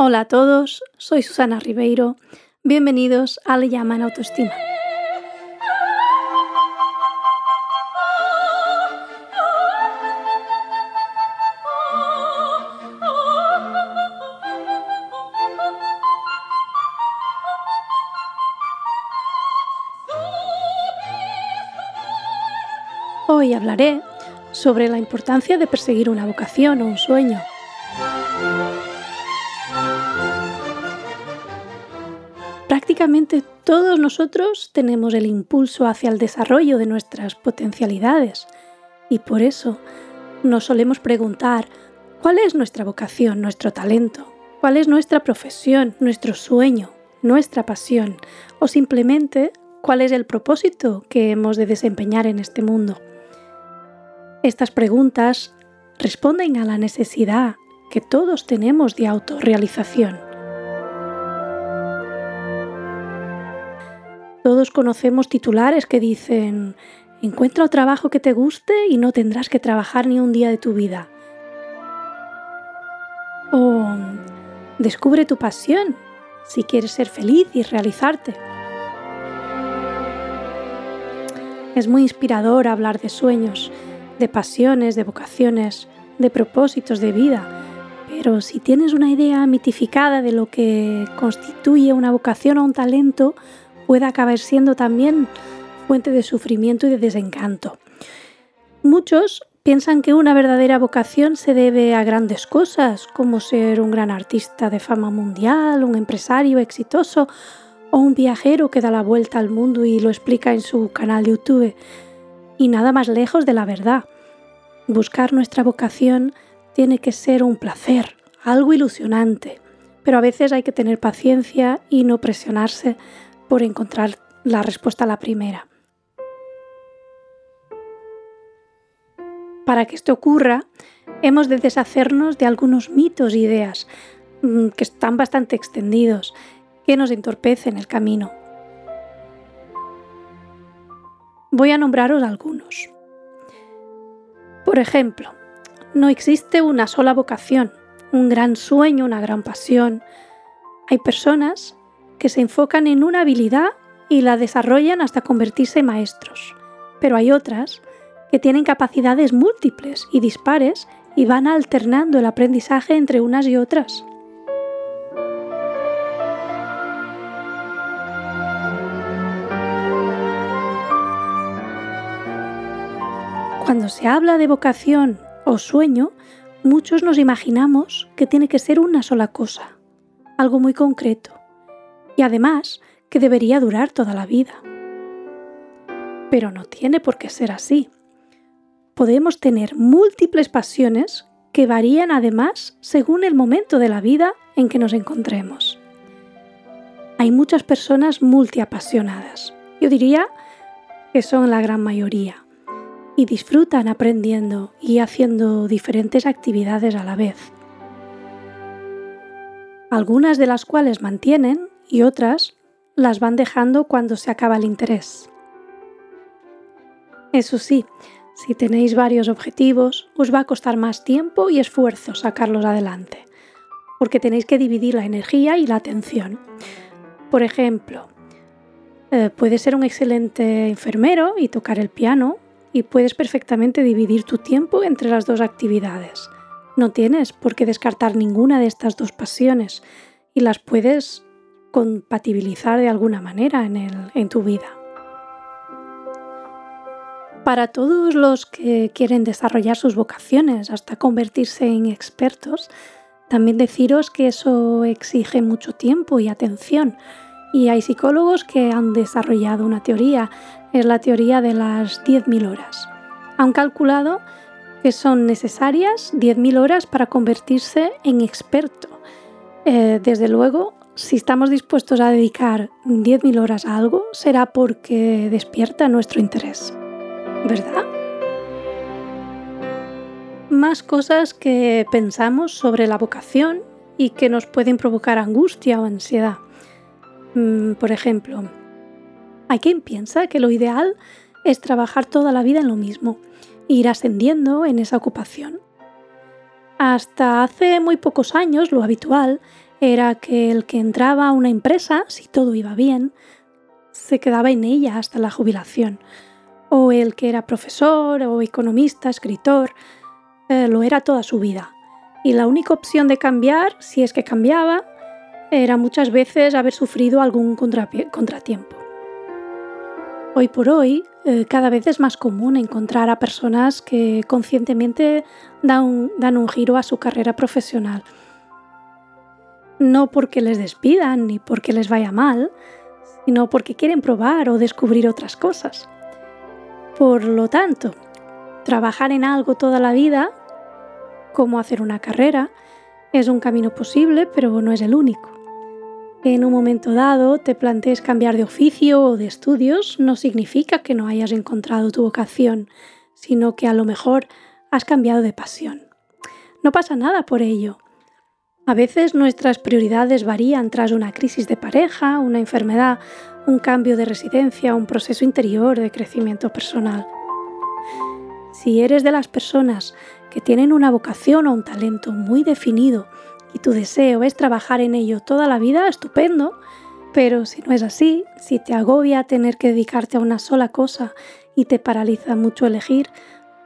Hola a todos, soy Susana Ribeiro. Bienvenidos a Le llaman autoestima. Hoy hablaré sobre la importancia de perseguir una vocación o un sueño. Todos nosotros tenemos el impulso hacia el desarrollo de nuestras potencialidades y por eso nos solemos preguntar cuál es nuestra vocación, nuestro talento, cuál es nuestra profesión, nuestro sueño, nuestra pasión o simplemente cuál es el propósito que hemos de desempeñar en este mundo. Estas preguntas responden a la necesidad que todos tenemos de autorrealización. Todos conocemos titulares que dicen, encuentra un trabajo que te guste y no tendrás que trabajar ni un día de tu vida. O descubre tu pasión si quieres ser feliz y realizarte. Es muy inspirador hablar de sueños, de pasiones, de vocaciones, de propósitos de vida. Pero si tienes una idea mitificada de lo que constituye una vocación o un talento, puede acabar siendo también fuente de sufrimiento y de desencanto. Muchos piensan que una verdadera vocación se debe a grandes cosas, como ser un gran artista de fama mundial, un empresario exitoso o un viajero que da la vuelta al mundo y lo explica en su canal de YouTube y nada más lejos de la verdad. Buscar nuestra vocación tiene que ser un placer, algo ilusionante, pero a veces hay que tener paciencia y no presionarse por encontrar la respuesta a la primera. Para que esto ocurra, hemos de deshacernos de algunos mitos e ideas mm, que están bastante extendidos, que nos entorpecen el camino. Voy a nombraros algunos. Por ejemplo, no existe una sola vocación, un gran sueño, una gran pasión. Hay personas que se enfocan en una habilidad y la desarrollan hasta convertirse en maestros, pero hay otras que tienen capacidades múltiples y dispares y van alternando el aprendizaje entre unas y otras. Cuando se habla de vocación o sueño, muchos nos imaginamos que tiene que ser una sola cosa, algo muy concreto, y además que debería durar toda la vida. Pero no tiene por qué ser así. Podemos tener múltiples pasiones que varían además según el momento de la vida en que nos encontremos. Hay muchas personas multiapasionadas. Yo diría que son la gran mayoría y disfrutan aprendiendo y haciendo diferentes actividades a la vez. Algunas de las cuales mantienen y otras las van dejando cuando se acaba el interés. Eso sí, si tenéis varios objetivos, os va a costar más tiempo y esfuerzo sacarlos adelante, porque tenéis que dividir la energía y la atención. Por ejemplo, eh, puedes ser un excelente enfermero y tocar el piano, y puedes perfectamente dividir tu tiempo entre las dos actividades. No tienes por qué descartar ninguna de estas dos pasiones y las puedes compatibilizar de alguna manera en, en tu vida. Para todos los que quieren desarrollar sus vocaciones hasta convertirse en expertos, también deciros que eso exige mucho tiempo y atención y hay psicólogos que han desarrollado una teoría, es la teoría de las 10.000 horas. Han calculado que son necesarias 10.000 horas para convertirse en experto. Eh, desde luego, si estamos dispuestos a dedicar 10.000 horas a algo, será porque despierta nuestro interés. ¿Verdad? Más cosas que pensamos sobre la vocación y que nos pueden provocar angustia o ansiedad. Mm, por ejemplo, hay quien piensa que lo ideal es trabajar toda la vida en lo mismo, e ir ascendiendo en esa ocupación. Hasta hace muy pocos años lo habitual era que el que entraba a una empresa, si todo iba bien, se quedaba en ella hasta la jubilación. O el que era profesor o economista, escritor, eh, lo era toda su vida. Y la única opción de cambiar, si es que cambiaba, era muchas veces haber sufrido algún contratiempo. Hoy por hoy, eh, cada vez es más común encontrar a personas que conscientemente dan un, giro a su carrera profesional. No porque les despidan ni porque les vaya mal, sino porque quieren probar o descubrir otras cosas. Por lo tanto, trabajar en algo toda la vida, como hacer una carrera, es un camino posible, pero no es el único en un momento dado te plantees cambiar de oficio o de estudios no significa que no hayas encontrado tu vocación, sino que a lo mejor has cambiado de pasión. No pasa nada por ello. A veces nuestras prioridades varían tras una crisis de pareja, una enfermedad, un cambio de residencia, un proceso interior de crecimiento personal. Si eres de las personas que tienen una vocación o un talento muy definido y tu deseo es trabajar en ello toda la vida, estupendo. Pero si no es así, si te agobia tener que dedicarte a una sola cosa y te paraliza mucho elegir,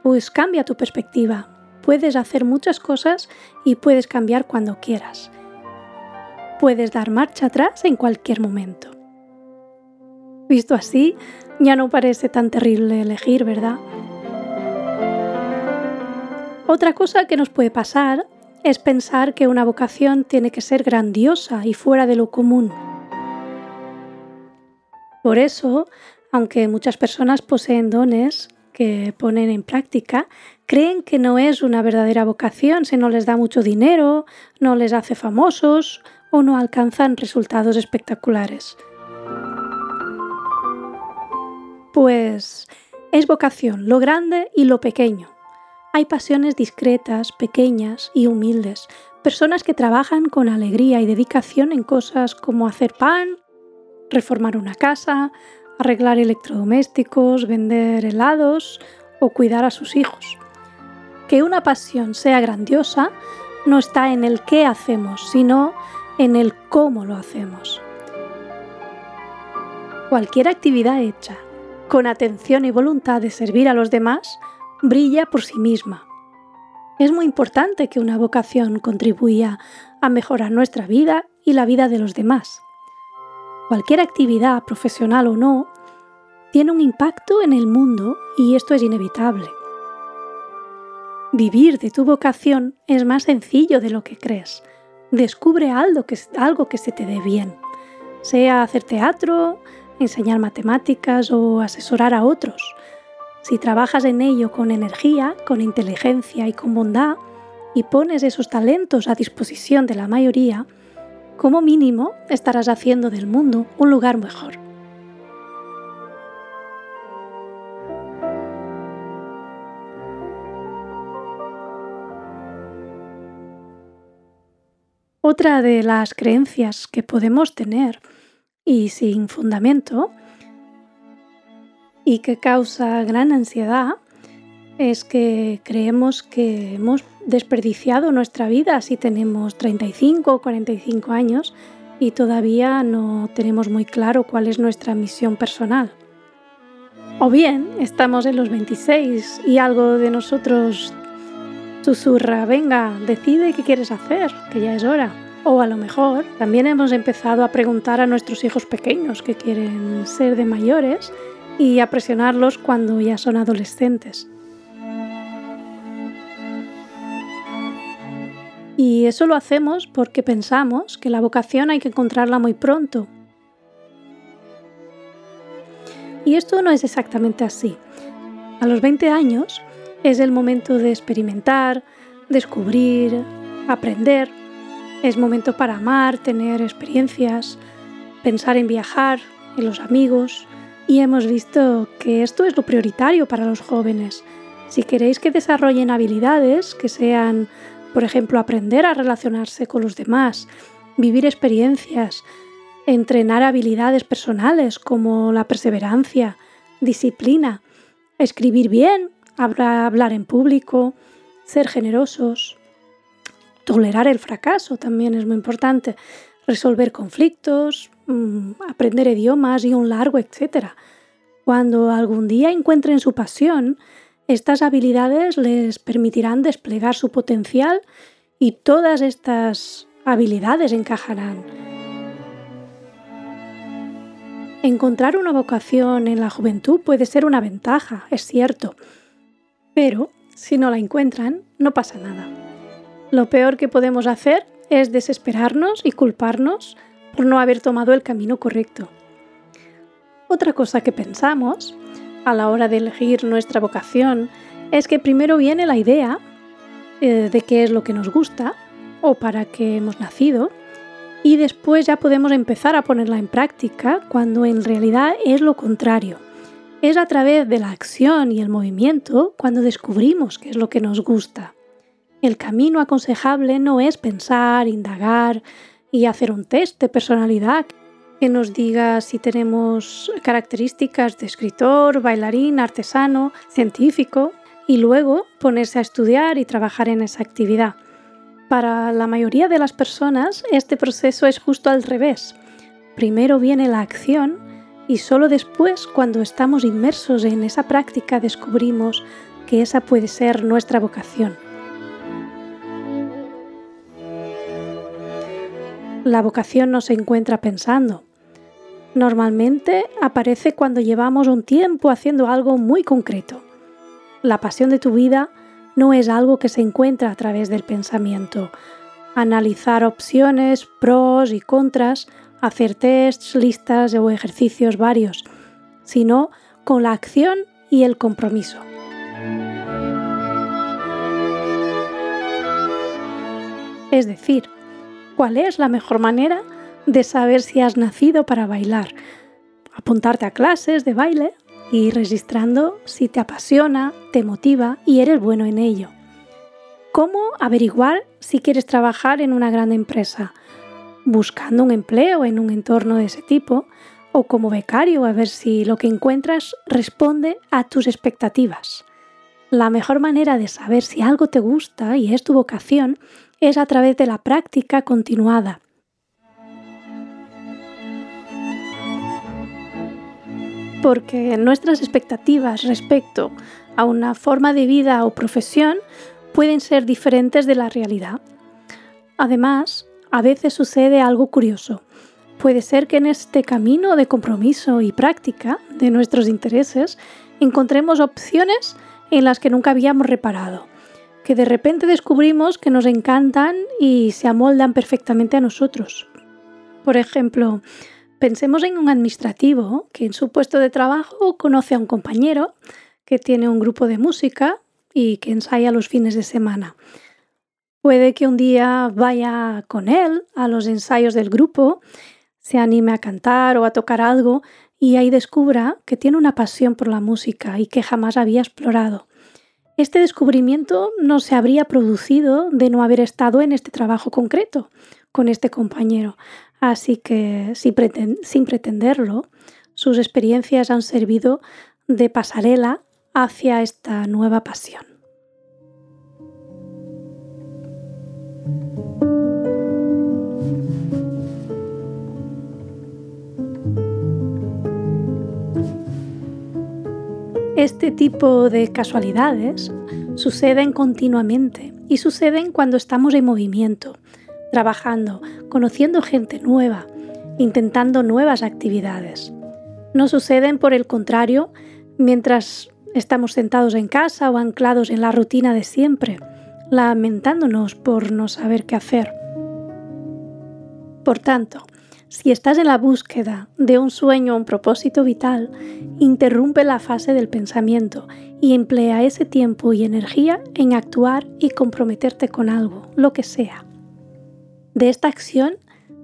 pues cambia tu perspectiva. Puedes hacer muchas cosas y puedes cambiar cuando quieras. Puedes dar marcha atrás en cualquier momento. Visto así, ya no parece tan terrible elegir, ¿verdad? Otra cosa que nos puede pasar es pensar que una vocación tiene que ser grandiosa y fuera de lo común. Por eso, aunque muchas personas poseen dones que ponen en práctica, creen que no es una verdadera vocación si no les da mucho dinero, no les hace famosos o no alcanzan resultados espectaculares. Pues es vocación lo grande y lo pequeño, hay pasiones discretas, pequeñas y humildes, personas que trabajan con alegría y dedicación en cosas como hacer pan, reformar una casa, arreglar electrodomésticos, vender helados o cuidar a sus hijos. Que una pasión sea grandiosa no está en el qué hacemos, sino en el cómo lo hacemos. Cualquier actividad hecha con atención y voluntad de servir a los demás brilla por sí misma. Es muy importante que una vocación contribuya a mejorar nuestra vida y la vida de los demás. Cualquier actividad, profesional o no, tiene un impacto en el mundo y esto es inevitable. Vivir de tu vocación es más sencillo de lo que crees. Descubre algo que, algo que se te dé bien, sea hacer teatro, enseñar matemáticas o asesorar a otros. Si trabajas en ello con energía, con inteligencia y con bondad, y pones esos talentos a disposición de la mayoría, como mínimo estarás haciendo del mundo un lugar mejor. Otra de las creencias que podemos tener, y sin fundamento, y que causa gran ansiedad es que creemos que hemos desperdiciado nuestra vida si tenemos 35 o 45 años y todavía no tenemos muy claro cuál es nuestra misión personal. O bien estamos en los 26 y algo de nosotros susurra, venga, decide qué quieres hacer, que ya es hora. O a lo mejor también hemos empezado a preguntar a nuestros hijos pequeños que quieren ser de mayores y a presionarlos cuando ya son adolescentes. Y eso lo hacemos porque pensamos que la vocación hay que encontrarla muy pronto. Y esto no es exactamente así. A los 20 años es el momento de experimentar, descubrir, aprender. Es momento para amar, tener experiencias, pensar en viajar, en los amigos, y hemos visto que esto es lo prioritario para los jóvenes. Si queréis que desarrollen habilidades, que sean, por ejemplo, aprender a relacionarse con los demás, vivir experiencias, entrenar habilidades personales como la perseverancia, disciplina, escribir bien, hablar en público, ser generosos, tolerar el fracaso también es muy importante, resolver conflictos, mm, aprender idiomas y un largo etcétera. Cuando algún día encuentren su pasión, estas habilidades les permitirán desplegar su potencial y todas estas habilidades encajarán. Encontrar una vocación en la juventud puede ser una ventaja, es cierto, pero si no la encuentran, no pasa nada. Lo peor que podemos hacer es desesperarnos y culparnos por no haber tomado el camino correcto. Otra cosa que pensamos a la hora de elegir nuestra vocación es que primero viene la idea eh, de qué es lo que nos gusta o para qué hemos nacido y después ya podemos empezar a ponerla en práctica cuando en realidad es lo contrario. Es a través de la acción y el movimiento cuando descubrimos qué es lo que nos gusta. El camino aconsejable no es pensar, indagar y hacer un test de personalidad que nos diga si tenemos características de escritor, bailarín, artesano, científico, y luego ponerse a estudiar y trabajar en esa actividad. Para la mayoría de las personas este proceso es justo al revés. Primero viene la acción y solo después, cuando estamos inmersos en esa práctica, descubrimos que esa puede ser nuestra vocación. La vocación no se encuentra pensando, Normalmente aparece cuando llevamos un tiempo haciendo algo muy concreto. La pasión de tu vida no es algo que se encuentra a través del pensamiento. Analizar opciones, pros y contras, hacer tests, listas o ejercicios varios, sino con la acción y el compromiso. Es decir, ¿cuál es la mejor manera de saber si has nacido para bailar. Apuntarte a clases de baile y registrando si te apasiona, te motiva y eres bueno en ello. ¿Cómo averiguar si quieres trabajar en una gran empresa? Buscando un empleo en un entorno de ese tipo o como becario a ver si lo que encuentras responde a tus expectativas. La mejor manera de saber si algo te gusta y es tu vocación es a través de la práctica continuada porque nuestras expectativas respecto a una forma de vida o profesión pueden ser diferentes de la realidad. Además, a veces sucede algo curioso. Puede ser que en este camino de compromiso y práctica de nuestros intereses encontremos opciones en las que nunca habíamos reparado, que de repente descubrimos que nos encantan y se amoldan perfectamente a nosotros. Por ejemplo, Pensemos en un administrativo que en su puesto de trabajo conoce a un compañero que tiene un grupo de música y que ensaya los fines de semana. Puede que un día vaya con él a los ensayos del grupo, se anime a cantar o a tocar algo y ahí descubra que tiene una pasión por la música y que jamás había explorado. Este descubrimiento no se habría producido de no haber estado en este trabajo concreto con este compañero, Así que, sin pretenderlo, sus experiencias han servido de pasarela hacia esta nueva pasión. Este tipo de casualidades suceden continuamente y suceden cuando estamos en movimiento, trabajando, conociendo gente nueva, intentando nuevas actividades. No suceden, por el contrario, mientras estamos sentados en casa o anclados en la rutina de siempre, lamentándonos por no saber qué hacer. Por tanto, si estás en la búsqueda de un sueño o un propósito vital, interrumpe la fase del pensamiento y emplea ese tiempo y energía en actuar y comprometerte con algo, lo que sea. De esta acción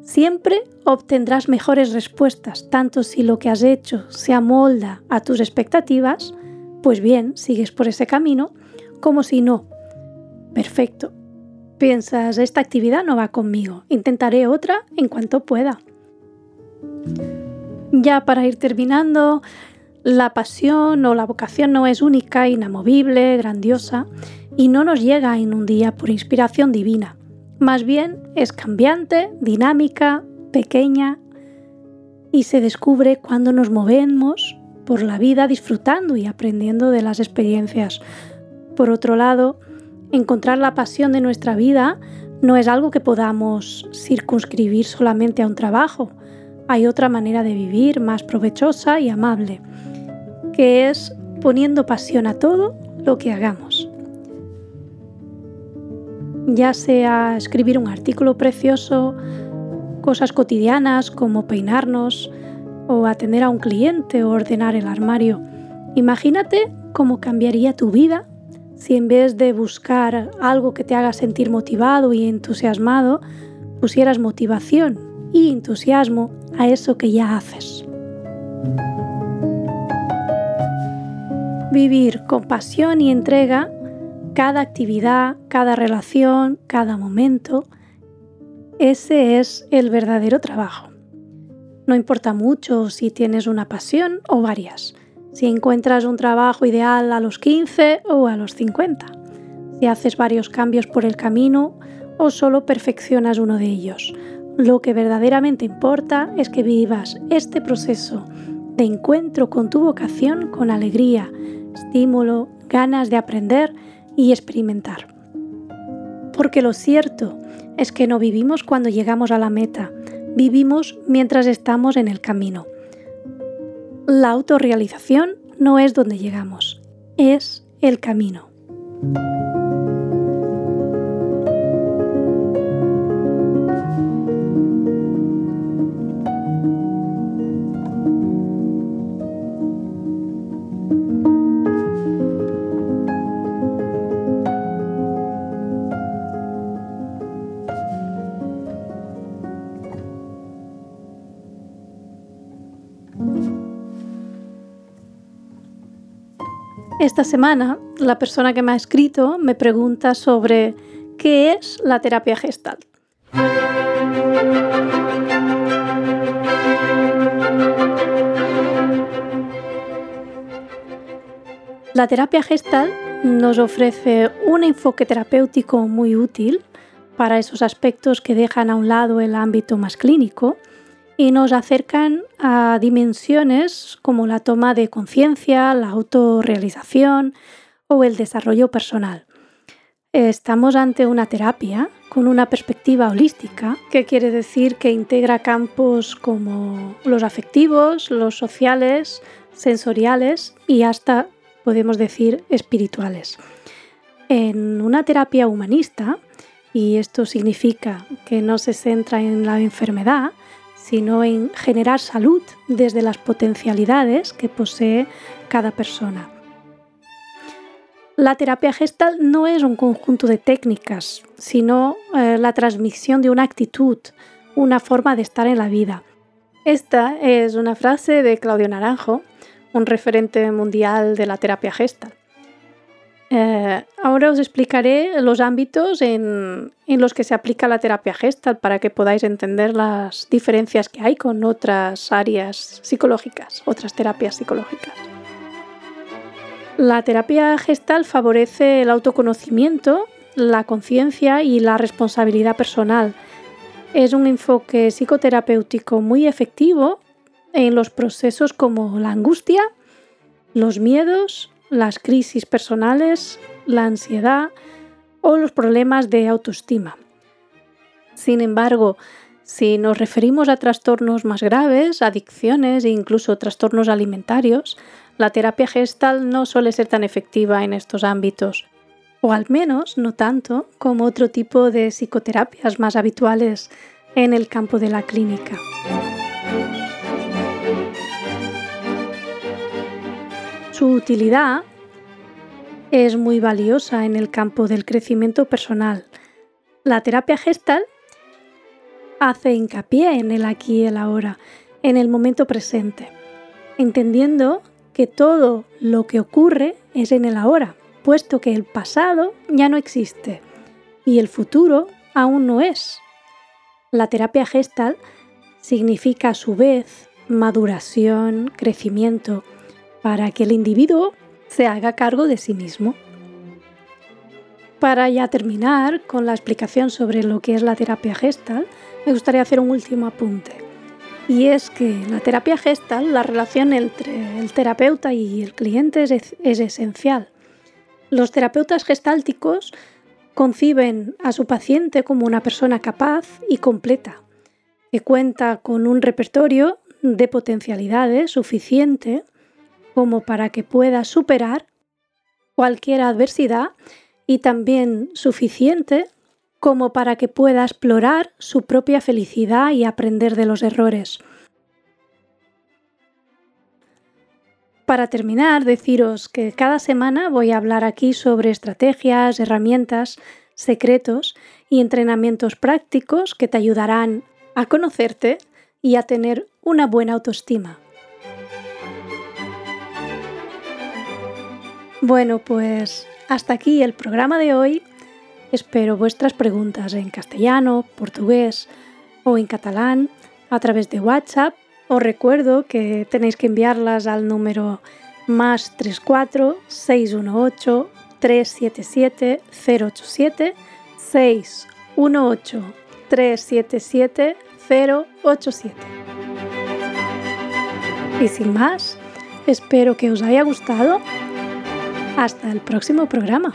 siempre obtendrás mejores respuestas, tanto si lo que has hecho se amolda a tus expectativas, pues bien, sigues por ese camino, como si no. Perfecto. Piensas, esta actividad no va conmigo, intentaré otra en cuanto pueda. Ya para ir terminando, la pasión o la vocación no es única, inamovible, grandiosa, y no nos llega en un día por inspiración divina Más bien es cambiante, dinámica, pequeña y se descubre cuando nos movemos por la vida disfrutando y aprendiendo de las experiencias. Por otro lado, encontrar la pasión de nuestra vida no es algo que podamos circunscribir solamente a un trabajo. Hay otra manera de vivir más provechosa y amable, que es poniendo pasión a todo lo que hagamos. Ya sea escribir un artículo precioso, cosas cotidianas como peinarnos o atender a un cliente o ordenar el armario. Imagínate cómo cambiaría tu vida si en vez de buscar algo que te haga sentir motivado y entusiasmado, pusieras motivación y entusiasmo a eso que ya haces. Vivir con pasión y entrega cada actividad, cada relación, cada momento, ese es el verdadero trabajo. No importa mucho si tienes una pasión o varias si encuentras un trabajo ideal a los 15 o a los 50, si haces varios cambios por el camino o solo perfeccionas uno de ellos. Lo que verdaderamente importa es que vivas este proceso de encuentro con tu vocación con alegría, estímulo, ganas de aprender y experimentar. Porque lo cierto es que no vivimos cuando llegamos a la meta, vivimos mientras estamos en el camino. La autorrealización no es donde llegamos, es el camino. Esta semana, la persona que me ha escrito me pregunta sobre qué es la terapia gestalt. La terapia gestal nos ofrece un enfoque terapéutico muy útil para esos aspectos que dejan a un lado el ámbito más clínico y nos acercan a dimensiones como la toma de conciencia, la autorrealización o el desarrollo personal. Estamos ante una terapia con una perspectiva holística, que quiere decir que integra campos como los afectivos, los sociales, sensoriales y hasta, podemos decir, espirituales. En una terapia humanista, y esto significa que no se centra en la enfermedad, sino en generar salud desde las potencialidades que posee cada persona. La terapia gestal no es un conjunto de técnicas, sino eh, la transmisión de una actitud, una forma de estar en la vida. Esta es una frase de Claudio Naranjo, un referente mundial de la terapia gestal. Eh, ahora os explicaré los ámbitos en, los que se aplica la terapia gestal para que podáis entender las diferencias que hay con otras áreas psicológicas, otras terapias psicológicas. La terapia gestal favorece el autoconocimiento, la conciencia y la responsabilidad personal. Es un enfoque psicoterapéutico muy efectivo en los procesos como la angustia, los miedos, las crisis personales, la ansiedad o los problemas de autoestima. Sin embargo, si nos referimos a trastornos más graves, adicciones e incluso trastornos alimentarios, la terapia gestal no suele ser tan efectiva en estos ámbitos, o al menos no tanto como otro tipo de psicoterapias más habituales en el campo de la clínica. Su utilidad es muy valiosa en el campo del crecimiento personal. La terapia gestal hace hincapié en el aquí y el ahora, en el momento presente, entendiendo que todo lo que ocurre es en el ahora, puesto que el pasado ya no existe y el futuro aún no es. La terapia gestal significa a su vez maduración, crecimiento, para que el individuo se haga cargo de sí mismo. Para ya terminar con la explicación sobre lo que es la terapia gestal, me gustaría hacer un último apunte. Y es que la terapia gestal, la relación entre el terapeuta y el cliente es, es esencial. Los terapeutas gestálticos conciben a su paciente como una persona capaz y completa, que cuenta con un repertorio de potencialidades suficiente como para que pueda superar cualquier adversidad y también suficiente como para que pueda explorar su propia felicidad y aprender de los errores. Para terminar, deciros que cada semana voy a hablar aquí sobre estrategias, herramientas, secretos y entrenamientos prácticos que te ayudarán a conocerte y a tener una buena autoestima. Bueno, pues hasta aquí el programa de hoy. Espero vuestras preguntas en castellano, portugués o en catalán a través de WhatsApp. Os recuerdo que tenéis que enviarlas al número más 34 618 377 087 618 377 087. Y sin más, espero que os haya gustado hasta el próximo programa.